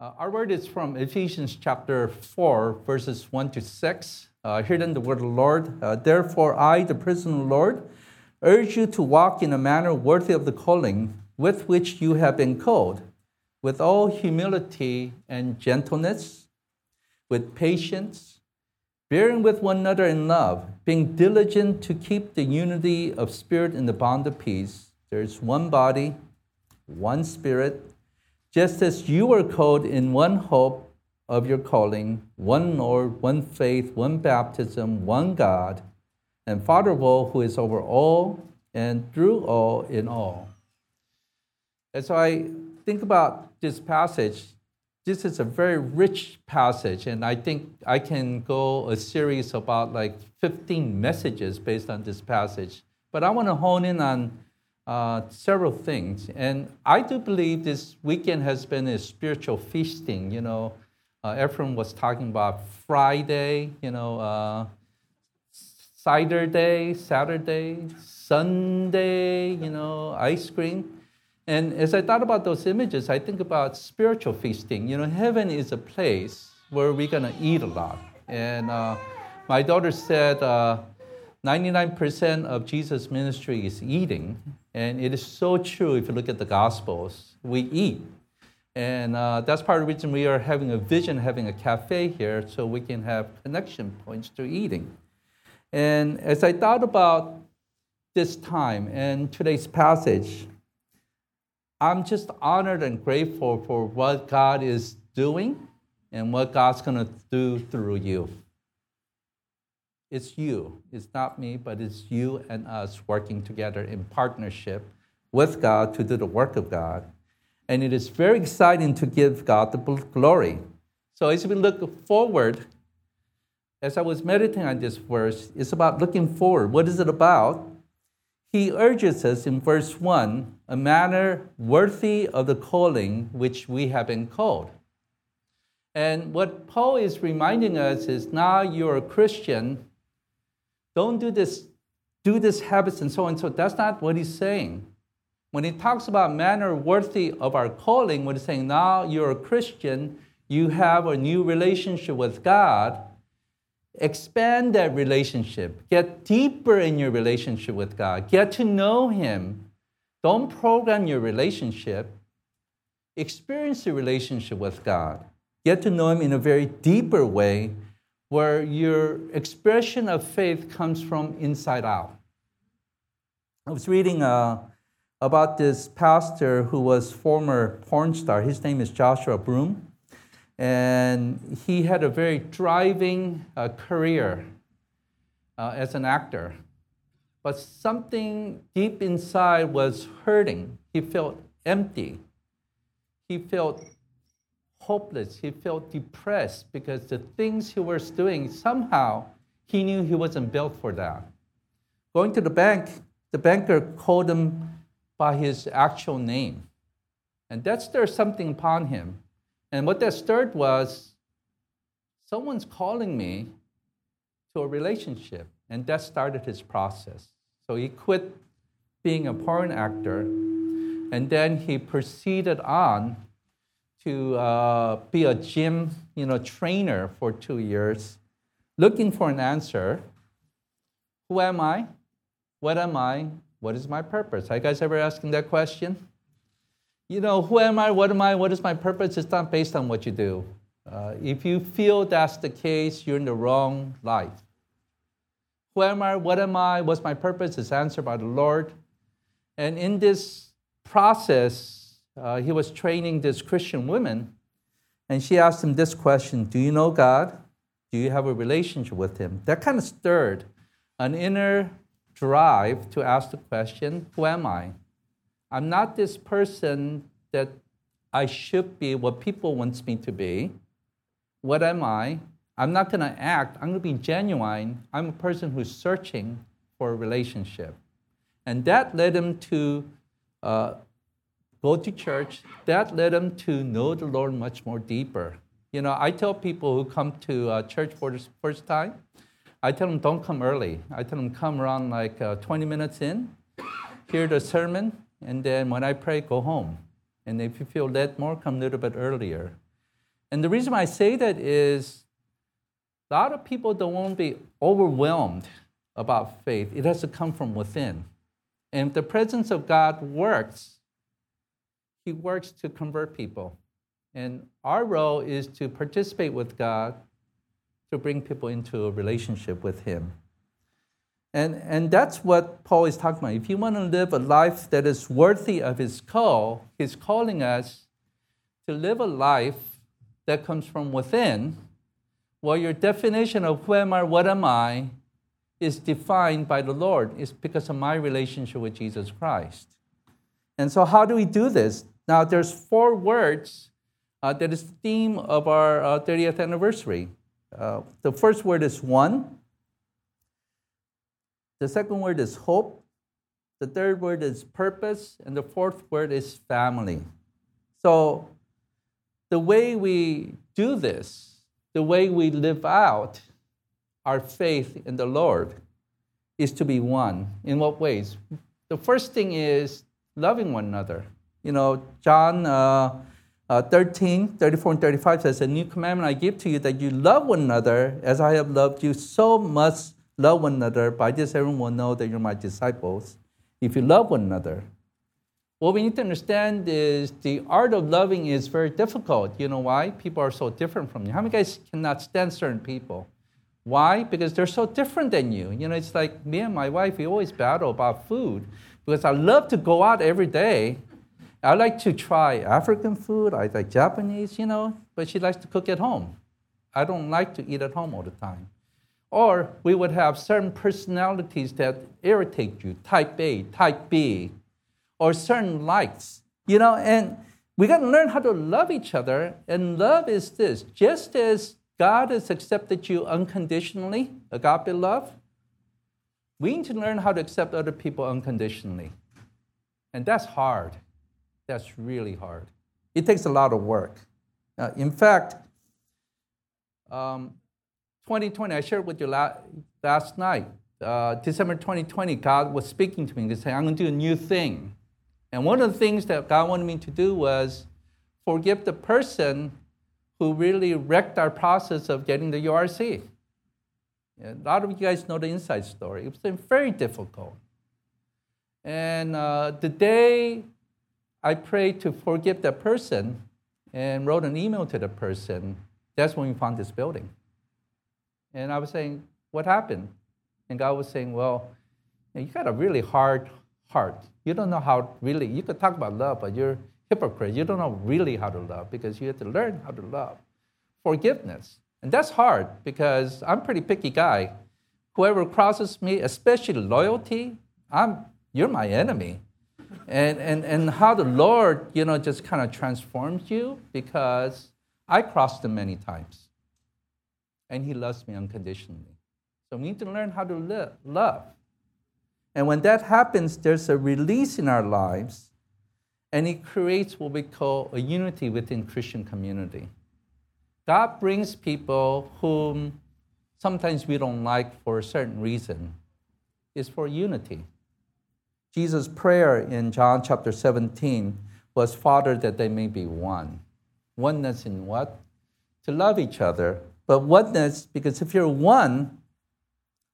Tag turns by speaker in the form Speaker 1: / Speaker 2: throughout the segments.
Speaker 1: Uh, our word is from Ephesians chapter 4, verses 1 to 6. Uh, hear then the word of the Lord. Uh, Therefore, I, the prisoner of the Lord, urge you to walk in a manner worthy of the calling with which you have been called, with all humility and gentleness, with patience, bearing with one another in love, being diligent to keep the unity of spirit in the bond of peace. There is one body, one spirit just as you were called in one hope of your calling, one Lord, one faith, one baptism, one God, and Father of all, who is over all and through all in all. As I think about this passage, this is a very rich passage, and I think I can go a series about like 15 messages based on this passage. But I want to hone in on uh, several things. And I do believe this weekend has been a spiritual feasting. You know, uh, Ephraim was talking about Friday, you know, uh, Saturday, Saturday, Sunday, you know, ice cream. And as I thought about those images, I think about spiritual feasting. You know, heaven is a place where we're going to eat a lot. And uh, my daughter said, uh, 99% of Jesus' ministry is eating. And it is so true if you look at the Gospels. We eat. And uh, that's part of the reason we are having a vision, having a cafe here, so we can have connection points to eating. And as I thought about this time and today's passage, I'm just honored and grateful for what God is doing and what God's going to do through you. It's you. It's not me, but it's you and us working together in partnership with God to do the work of God. And it is very exciting to give God the glory. So as we look forward, as I was meditating on this verse, it's about looking forward. What is it about? He urges us in verse 1 a manner worthy of the calling which we have been called. And what Paul is reminding us is now you're a Christian, don't do this, do this habits and so on. So that's not what he's saying. When he talks about manner worthy of our calling, what he's saying, now you're a Christian, you have a new relationship with God. Expand that relationship. Get deeper in your relationship with God. Get to know Him. Don't program your relationship. Experience the relationship with God. Get to know Him in a very deeper way where your expression of faith comes from inside out. I was reading uh, about this pastor who was former porn star. His name is Joshua Broome, and he had a very driving uh, career uh, as an actor. But something deep inside was hurting. He felt empty. He felt hopeless. He felt depressed because the things he was doing, somehow he knew he wasn't built for that. Going to the bank, the banker called him by his actual name. And that stirred something upon him. And what that stirred was someone's calling me to a relationship. And that started his process. So he quit being a porn actor and then he proceeded on to uh, be a gym you know, trainer for two years, looking for an answer. Who am I? What am I? What is my purpose? Are you guys ever asking that question? You know, who am I? What am I? What is my purpose? It's not based on what you do. Uh, if you feel that's the case, you're in the wrong life. Who am I? What am I? What's my purpose? Is answered by the Lord. And in this process, uh, he was training this Christian woman, and she asked him this question Do you know God? Do you have a relationship with Him? That kind of stirred an inner drive to ask the question Who am I? I'm not this person that I should be, what people want me to be. What am I? I'm not going to act. I'm going to be genuine. I'm a person who's searching for a relationship. And that led him to uh, go to church, that led them to know the Lord much more deeper. You know, I tell people who come to uh, church for the first time, I tell them don't come early. I tell them come around like uh, 20 minutes in, hear the sermon, and then when I pray, go home. And if you feel led more, come a little bit earlier. And the reason I say that is a lot of people don't want to be overwhelmed about faith. It has to come from within. And if the presence of God works, He works to convert people. And our role is to participate with God to bring people into a relationship with Him. And, and that's what Paul is talking about. If you want to live a life that is worthy of his call, he's calling us to live a life that comes from within, where your definition of who am I, what am I, is defined by the Lord. It's because of my relationship with Jesus Christ. And so, how do we do this? Now, there's four words uh, that is the theme of our uh, 30th anniversary. Uh, the first word is one. The second word is hope. The third word is purpose. And the fourth word is family. So, the way we do this, the way we live out our faith in the Lord, is to be one. In what ways? The first thing is loving one another. You know, John uh, uh, 13, 34 and 35 says, A new commandment I give to you that you love one another as I have loved you, so must love one another. By this, everyone will know that you're my disciples if you love one another. What we need to understand is the art of loving is very difficult. You know why? People are so different from you. How many guys cannot stand certain people? Why? Because they're so different than you. You know, it's like me and my wife, we always battle about food because I love to go out every day. I like to try African food, I like Japanese, you know, but she likes to cook at home. I don't like to eat at home all the time. Or we would have certain personalities that irritate you, type A, type B, or certain likes. You know, and we got to learn how to love each other. And love is this just as God has accepted you unconditionally, agape love, we need to learn how to accept other people unconditionally. And that's hard. That's really hard. It takes a lot of work. Uh, in fact, um, 2020, I shared with you last, last night, uh, December 2020, God was speaking to me and saying, I'm going to do a new thing. And one of the things that God wanted me to do was forgive the person who really wrecked our process of getting the URC. A lot of you guys know the inside story. It was very difficult. And uh, the day I prayed to forgive that person and wrote an email to the person, that's when we found this building. And I was saying, What happened? And God was saying, Well, you got a really hard heart. You don't know how really, you could talk about love, but you're hypocrite. You don't know really how to love because you have to learn how to love. Forgiveness. And that's hard because I'm pretty picky guy. Whoever crosses me, especially loyalty, I'm, you're my enemy. And, and, and how the Lord, you know, just kind of transforms you because I crossed him many times and He loves me unconditionally. So we need to learn how to live, love. And when that happens, there's a release in our lives, and it creates what we call a unity within Christian community. God brings people whom sometimes we don't like for a certain reason. It's for unity. Jesus' prayer in John chapter 17 was, Father, that they may be one. Oneness in what? To love each other but oneness, because if you're one,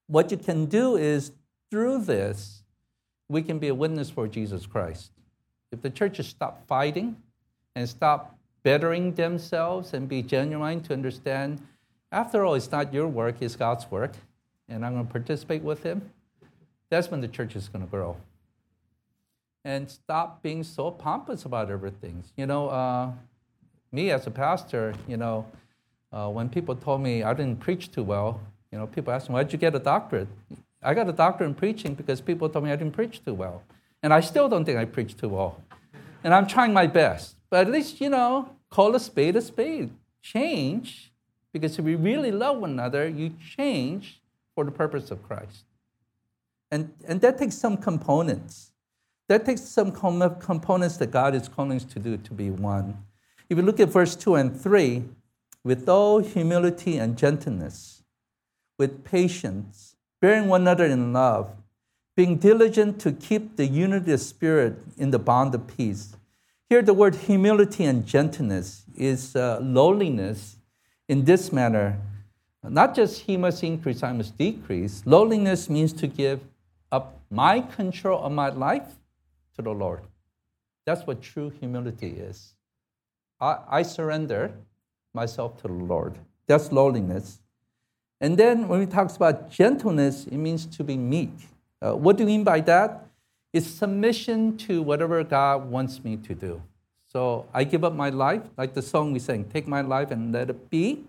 Speaker 1: what you can do is through this, we can be a witness for Jesus Christ. If the churches stop fighting and stop bettering themselves and be genuine to understand, after all, it's not your work, it's God's work, and I'm going to participate with Him, that's when the church is going to grow. And stop being so pompous about everything. You know, uh, me as a pastor, you know, uh, when people told me I didn't preach too well, you know, people asked me, why'd you get a doctorate? I got a doctorate in preaching because people told me I didn't preach too well. And I still don't think I preach too well. And I'm trying my best. But at least, you know, call a spade a spade. Change, because if we really love one another, you change for the purpose of Christ. And, and that takes some components. That takes some components that God is calling us to do to be one. If you look at verse 2 and 3, with all humility and gentleness, with patience, bearing one another in love, being diligent to keep the unity of spirit in the bond of peace. Here, the word humility and gentleness is uh, lowliness in this manner. Not just he must increase, I must decrease. Lowliness means to give up my control of my life to the Lord. That's what true humility is. I, I surrender myself to the Lord. That's lowliness. And then when we talk about gentleness, it means to be meek. Uh, what do you mean by that? It's submission to whatever God wants me to do. So I give up my life, like the song we sang, take my life and let it be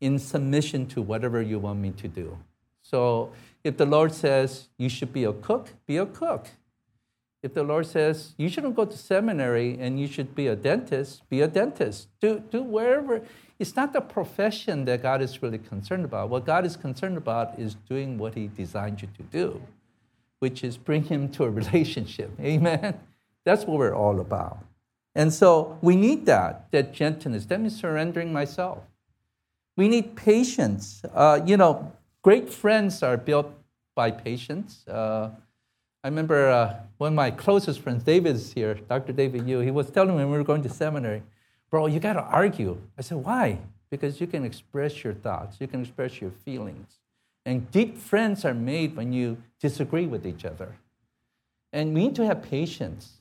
Speaker 1: in submission to whatever you want me to do. So if the Lord says you should be a cook, be a cook. If the Lord says you shouldn't go to seminary and you should be a dentist, be a dentist. Do, do wherever. It's not the profession that God is really concerned about. What God is concerned about is doing what He designed you to do, which is bring Him to a relationship. Amen? That's what we're all about. And so we need that, that gentleness. That means surrendering myself. We need patience. Uh, you know, great friends are built by patience. Uh, I remember uh, one of my closest friends, David's here, Dr. David Yu, he was telling me when we were going to seminary, bro, you got to argue. I said, why? Because you can express your thoughts, you can express your feelings. And deep friends are made when you disagree with each other. And we need to have patience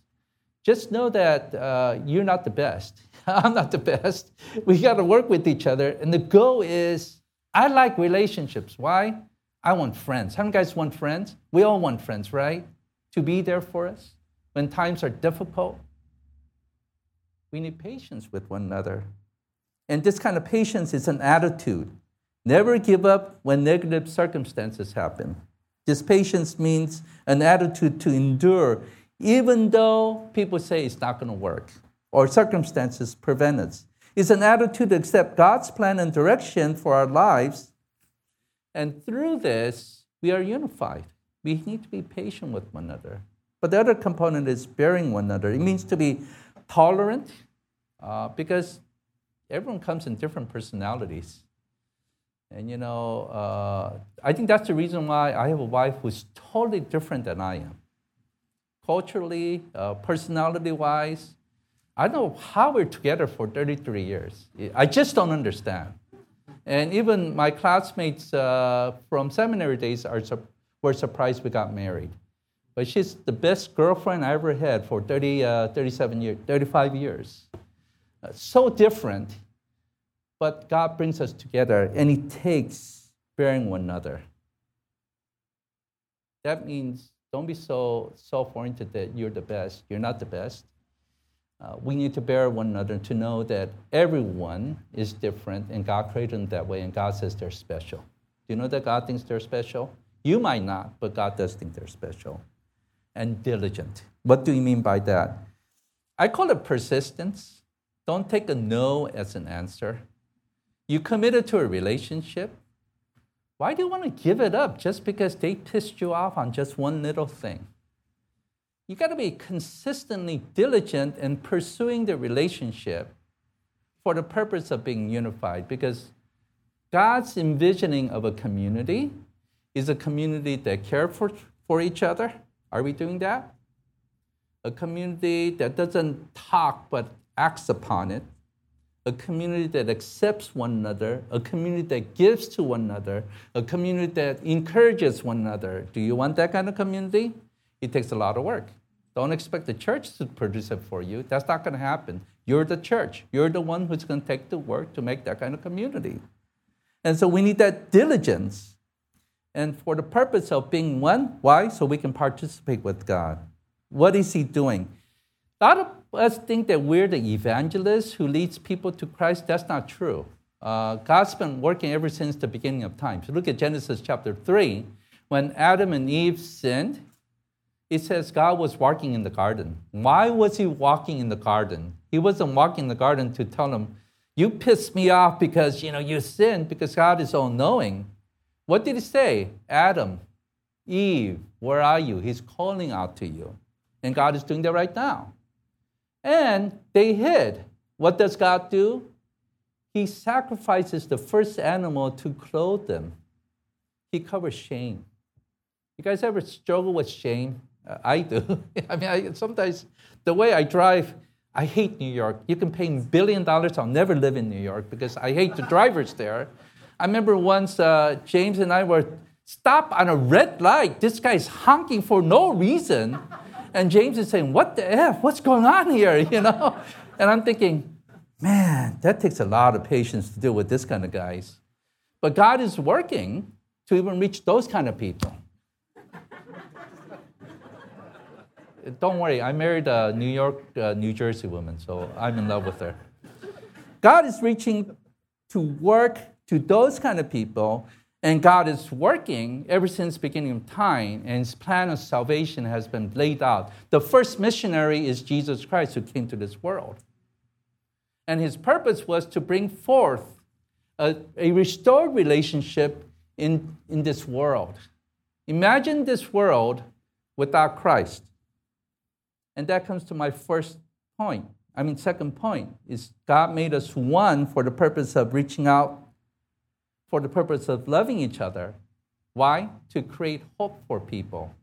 Speaker 1: just know that uh, you're not the best. I'm not the best. We got to work with each other. And the goal is I like relationships. Why? I want friends. How many guys want friends? We all want friends, right? To be there for us when times are difficult. We need patience with one another. And this kind of patience is an attitude. Never give up when negative circumstances happen. This patience means an attitude to endure even though people say it's not going to work or circumstances prevent us. It's an attitude to accept God's plan and direction for our lives. And through this, we are unified. We need to be patient with one another. But the other component is bearing one another. It means to be tolerant uh, because everyone comes in different personalities. And you know, uh, I think that's the reason why I have a wife who's totally different than I am culturally, uh, personality wise. I don't know how we're together for 33 years. I just don't understand. And even my classmates uh, from seminary days are, were surprised we got married. But she's the best girlfriend I ever had for 30, uh, 37 years, 35 years. Uh, so different, but God brings us together, and it takes bearing one another. That means don't be so self-oriented that you're the best. You're not the best. Uh, we need to bear one another to know that everyone is different and God created them that way and God says they're special. Do you know that God thinks they're special? You might not, but God does think they're special. And diligent. What do you mean by that? I call it persistence. Don't take a no as an answer. You committed to a relationship. Why do you want to give it up just because they pissed you off on just one little thing? You got to be consistently diligent in pursuing the relationship for the purpose of being unified because God's envisioning of a community is a community that cares for, for each other. Are we doing that? A community that doesn't talk but acts upon it a community that accepts one another, a community that gives to one another, a community that encourages one another. Do you want that kind of community? It takes a lot of work. Don't expect the church to produce it for you. That's not going to happen. You're the church. You're the one who's going to take the work to make that kind of community. And so we need that diligence. And for the purpose of being one, why? So we can participate with God. What is He doing? A lot of us think that we're the evangelist who leads people to Christ. That's not true. Uh, God's been working ever since the beginning of time. So look at Genesis chapter 3. When Adam and Eve sinned, it says God was walking in the garden. Why was he walking in the garden? He wasn't walking in the garden to tell them, you pissed me off because you know you sinned because God is all knowing. What did he say? Adam, Eve, where are you? He's calling out to you. And God is doing that right now. And they hid. What does God do? He sacrifices the first animal to clothe them. He covers shame. You guys ever struggle with shame? Uh, I do. I mean, I, sometimes the way I drive, I hate New York. You can pay a billion dollars, I'll never live in New York because I hate the drivers there. I remember once uh, James and I were stopped on a red light. This guy's honking for no reason. And James is saying, What the F? What's going on here? You know? And I'm thinking, man, that takes a lot of patience to deal with this kind of guys. But God is working to even reach those kind of people. Don't worry, I married a New York, uh, New Jersey woman, so I'm in love with her. God is reaching to work to those kind of people, and God is working ever since beginning of time, and His plan of salvation has been laid out. The first missionary is Jesus Christ who came to this world. And his purpose was to bring forth a, a restored relationship in, in this world. Imagine this world without Christ. And that comes to my first point. I mean, second point is God made us one for the purpose of reaching out, for the purpose of loving each other. Why? To create hope for people.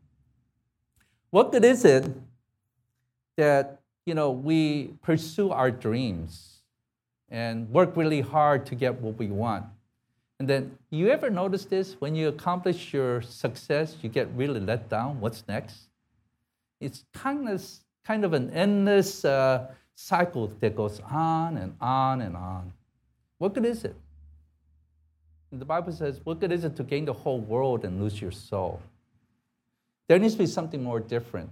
Speaker 1: What good is it that you know we pursue our dreams and work really hard to get what we want? And then you ever notice this? When you accomplish your success, you get really let down. What's next? It's kind of kind of an endless uh, cycle that goes on and on and on. What good is it? The Bible says, What good is it to gain the whole world and lose your soul? There needs to be something more different.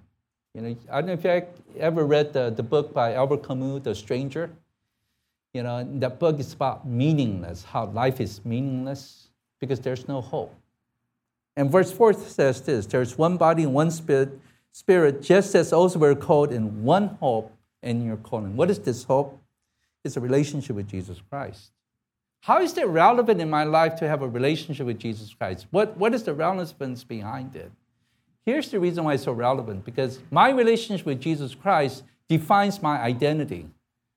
Speaker 1: You know, I don't know if you ever read the, the book by Albert Camus, The Stranger. You know, that book is about meaningless, how life is meaningless because there's no hope. And verse 4 says this there's one body and one spirit Spirit, just as also we're called in one hope in your calling. What is this hope? It's a relationship with Jesus Christ. How is it relevant in my life to have a relationship with Jesus Christ? What, what is the relevance behind it? Here's the reason why it's so relevant because my relationship with Jesus Christ defines my identity,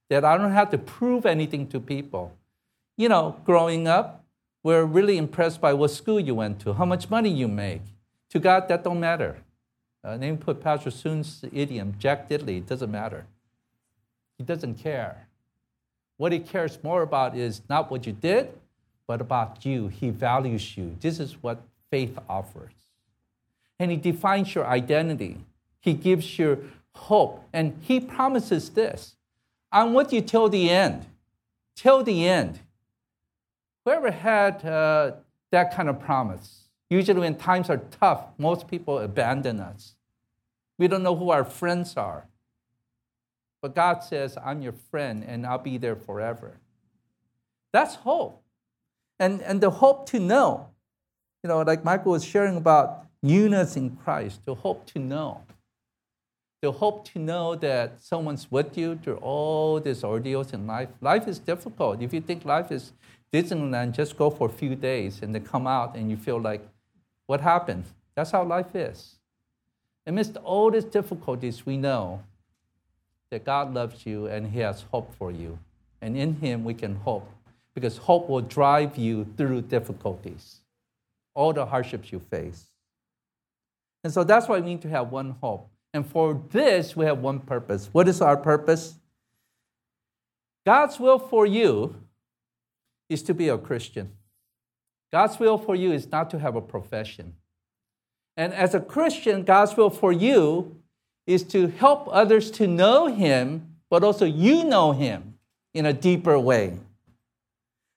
Speaker 1: that I don't have to prove anything to people. You know, growing up, we're really impressed by what school you went to, how much money you make. To God, that don't matter. Uh, name put Pastor Soon's idiom, Jack Diddley, it doesn't matter. He doesn't care. What he cares more about is not what you did, but about you. He values you. This is what faith offers. And he defines your identity. He gives you hope. And he promises this I'm with you till the end. Till the end. Whoever had uh, that kind of promise? Usually, when times are tough, most people abandon us. We don't know who our friends are. But God says, I'm your friend and I'll be there forever. That's hope. And, and the hope to know, you know, like Michael was sharing about newness in Christ, the hope to know. The hope to know that someone's with you through all these ordeals in life. Life is difficult. If you think life is Disneyland, just go for a few days and then come out and you feel like, what happened? That's how life is. Amidst all these difficulties, we know that God loves you and He has hope for you. And in Him, we can hope because hope will drive you through difficulties, all the hardships you face. And so that's why we need to have one hope. And for this, we have one purpose. What is our purpose? God's will for you is to be a Christian. God's will for you is not to have a profession. And as a Christian, God's will for you is to help others to know Him, but also you know Him in a deeper way.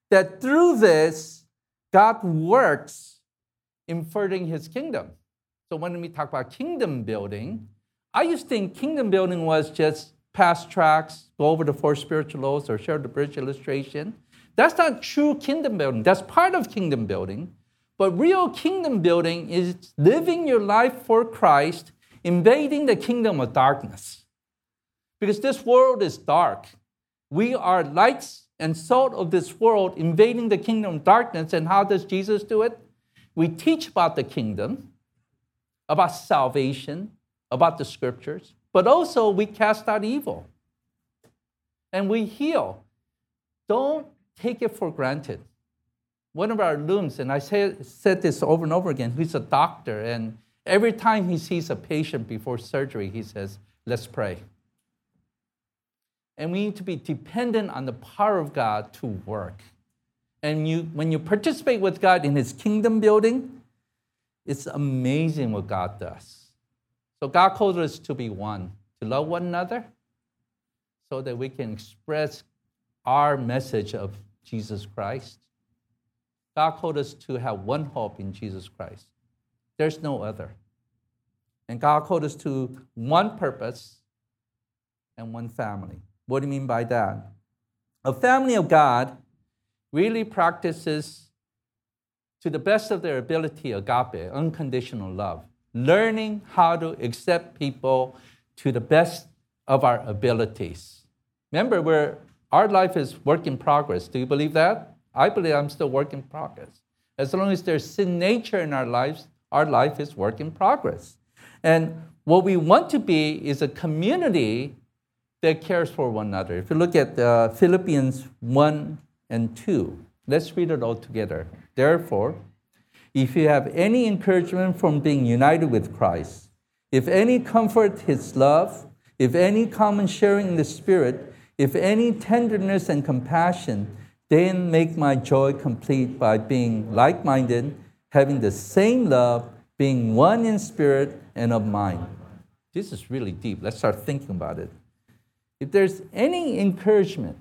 Speaker 1: That through this, God works in furthering His kingdom. So when we talk about kingdom building, I used to think kingdom building was just pass tracks, go over the four spiritual laws, or share the bridge illustration. That's not true kingdom building. That's part of kingdom building. But real kingdom building is living your life for Christ, invading the kingdom of darkness. Because this world is dark. We are lights and salt of this world, invading the kingdom of darkness. And how does Jesus do it? We teach about the kingdom, about salvation, about the scriptures, but also we cast out evil and we heal. Don't take it for granted one of our looms, and I say, said this over and over again, he's a doctor, and every time he sees a patient before surgery, he says, Let's pray. And we need to be dependent on the power of God to work. And you, when you participate with God in His kingdom building, it's amazing what God does. So God calls us to be one, to love one another, so that we can express our message of Jesus Christ. God called us to have one hope in Jesus Christ. There's no other. And God called us to one purpose and one family. What do you mean by that? A family of God really practices to the best of their ability agape, unconditional love, learning how to accept people to the best of our abilities. Remember, we're, our life is work in progress. Do you believe that? I believe I'm still work in progress. As long as there's sin nature in our lives, our life is work in progress. And what we want to be is a community that cares for one another. If you look at uh, Philippians 1 and 2, let's read it all together. Therefore, if you have any encouragement from being united with Christ, if any comfort his love, if any common sharing in the Spirit, if any tenderness and compassion, then make my joy complete by being like minded, having the same love, being one in spirit and of mind. This is really deep. Let's start thinking about it. If there's any encouragement,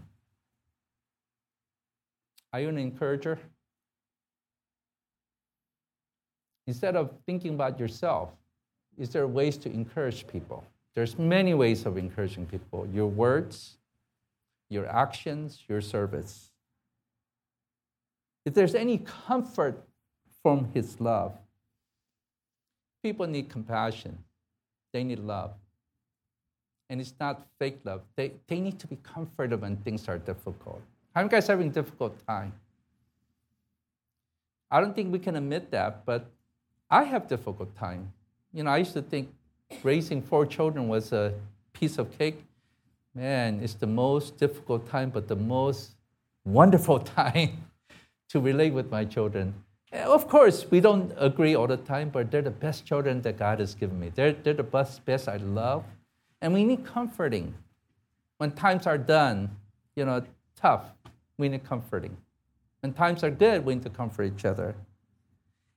Speaker 1: are you an encourager? Instead of thinking about yourself, is there ways to encourage people? There's many ways of encouraging people. Your words, your actions, your service. If there's any comfort from his love, people need compassion. They need love. And it's not fake love. They, they need to be comforted when things are difficult. How many guys having difficult time? I don't think we can admit that, but I have difficult time. You know, I used to think raising four children was a piece of cake. Man, it's the most difficult time, but the most wonderful time to relate with my children. Uh, of course, we don't agree all the time, but they're the best children that God has given me. They're, they're the best, best I love. And we need comforting. When times are done, you know, tough, we need comforting. When times are good, we need to comfort each other.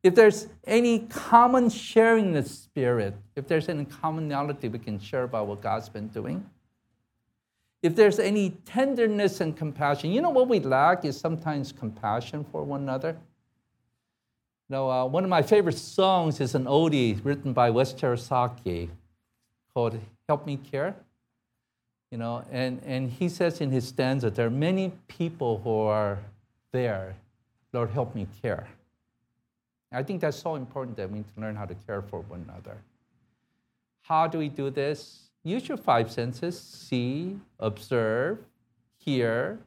Speaker 1: If there's any common sharing in the Spirit, if there's any commonality we can share about what God's been doing, if there's any tenderness and compassion, you know what we lack is sometimes compassion for one another. Know, uh, one of my favorite songs is an oldie written by Wes Terasaki called Help Me Care. You know, and, and he says in his stanza, there are many people who are there. Lord, help me care. I think that's so important that we need to learn how to care for one another. How do we do this? Use your five senses see, observe, hear,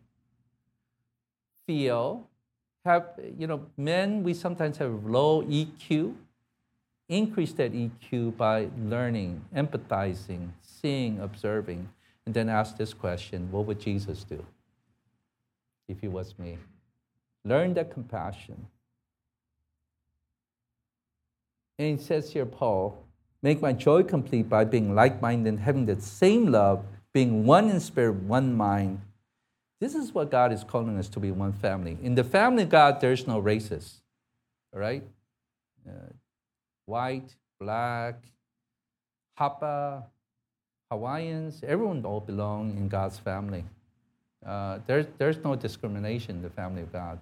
Speaker 1: feel. Have, you know, men, we sometimes have low EQ. Increase that EQ by learning, empathizing, seeing, observing, and then ask this question what would Jesus do if he was me? Learn that compassion. And it says here, Paul, make my joy complete by being like minded, having the same love, being one in spirit, one mind. This is what God is calling us to be one family. In the family of God, there's no races, all right? Uh, white, black, Hapa, Hawaiians, everyone all belong in God's family. Uh, there's, there's no discrimination in the family of God.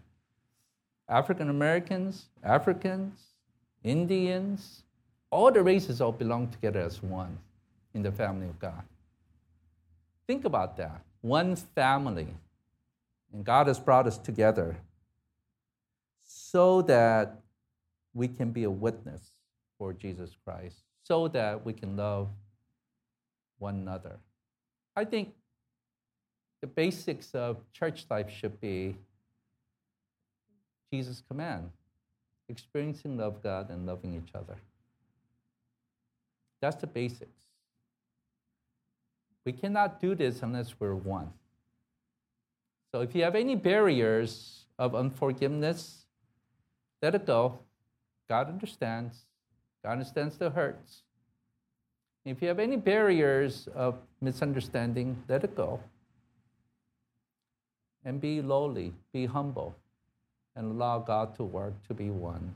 Speaker 1: African Americans, Africans, Indians, all the races all belong together as one in the family of God. Think about that. One family. And God has brought us together so that we can be a witness for Jesus Christ, so that we can love one another. I think the basics of church life should be Jesus' command experiencing love God and loving each other. That's the basics. We cannot do this unless we're one. So if you have any barriers of unforgiveness, let it go. God understands. God understands the hurts. If you have any barriers of misunderstanding, let it go. and be lowly, be humble, and allow God to work to be one.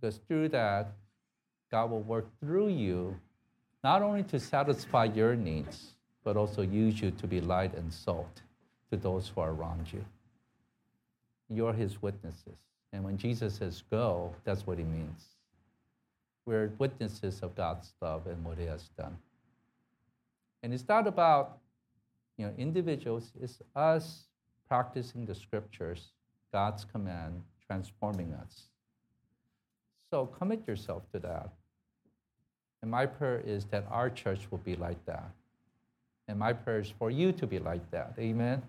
Speaker 1: Because through that, God will work through you, not only to satisfy your needs, but also use you to be light and salt to those who are around you. You're his witnesses. And when Jesus says go, that's what he means. We're witnesses of God's love and what he has done. And it's not about you know, individuals, it's us practicing the scriptures, God's command, transforming us. So commit yourself to that. And my prayer is that our church will be like that. And my prayer is for you to be like that. Amen.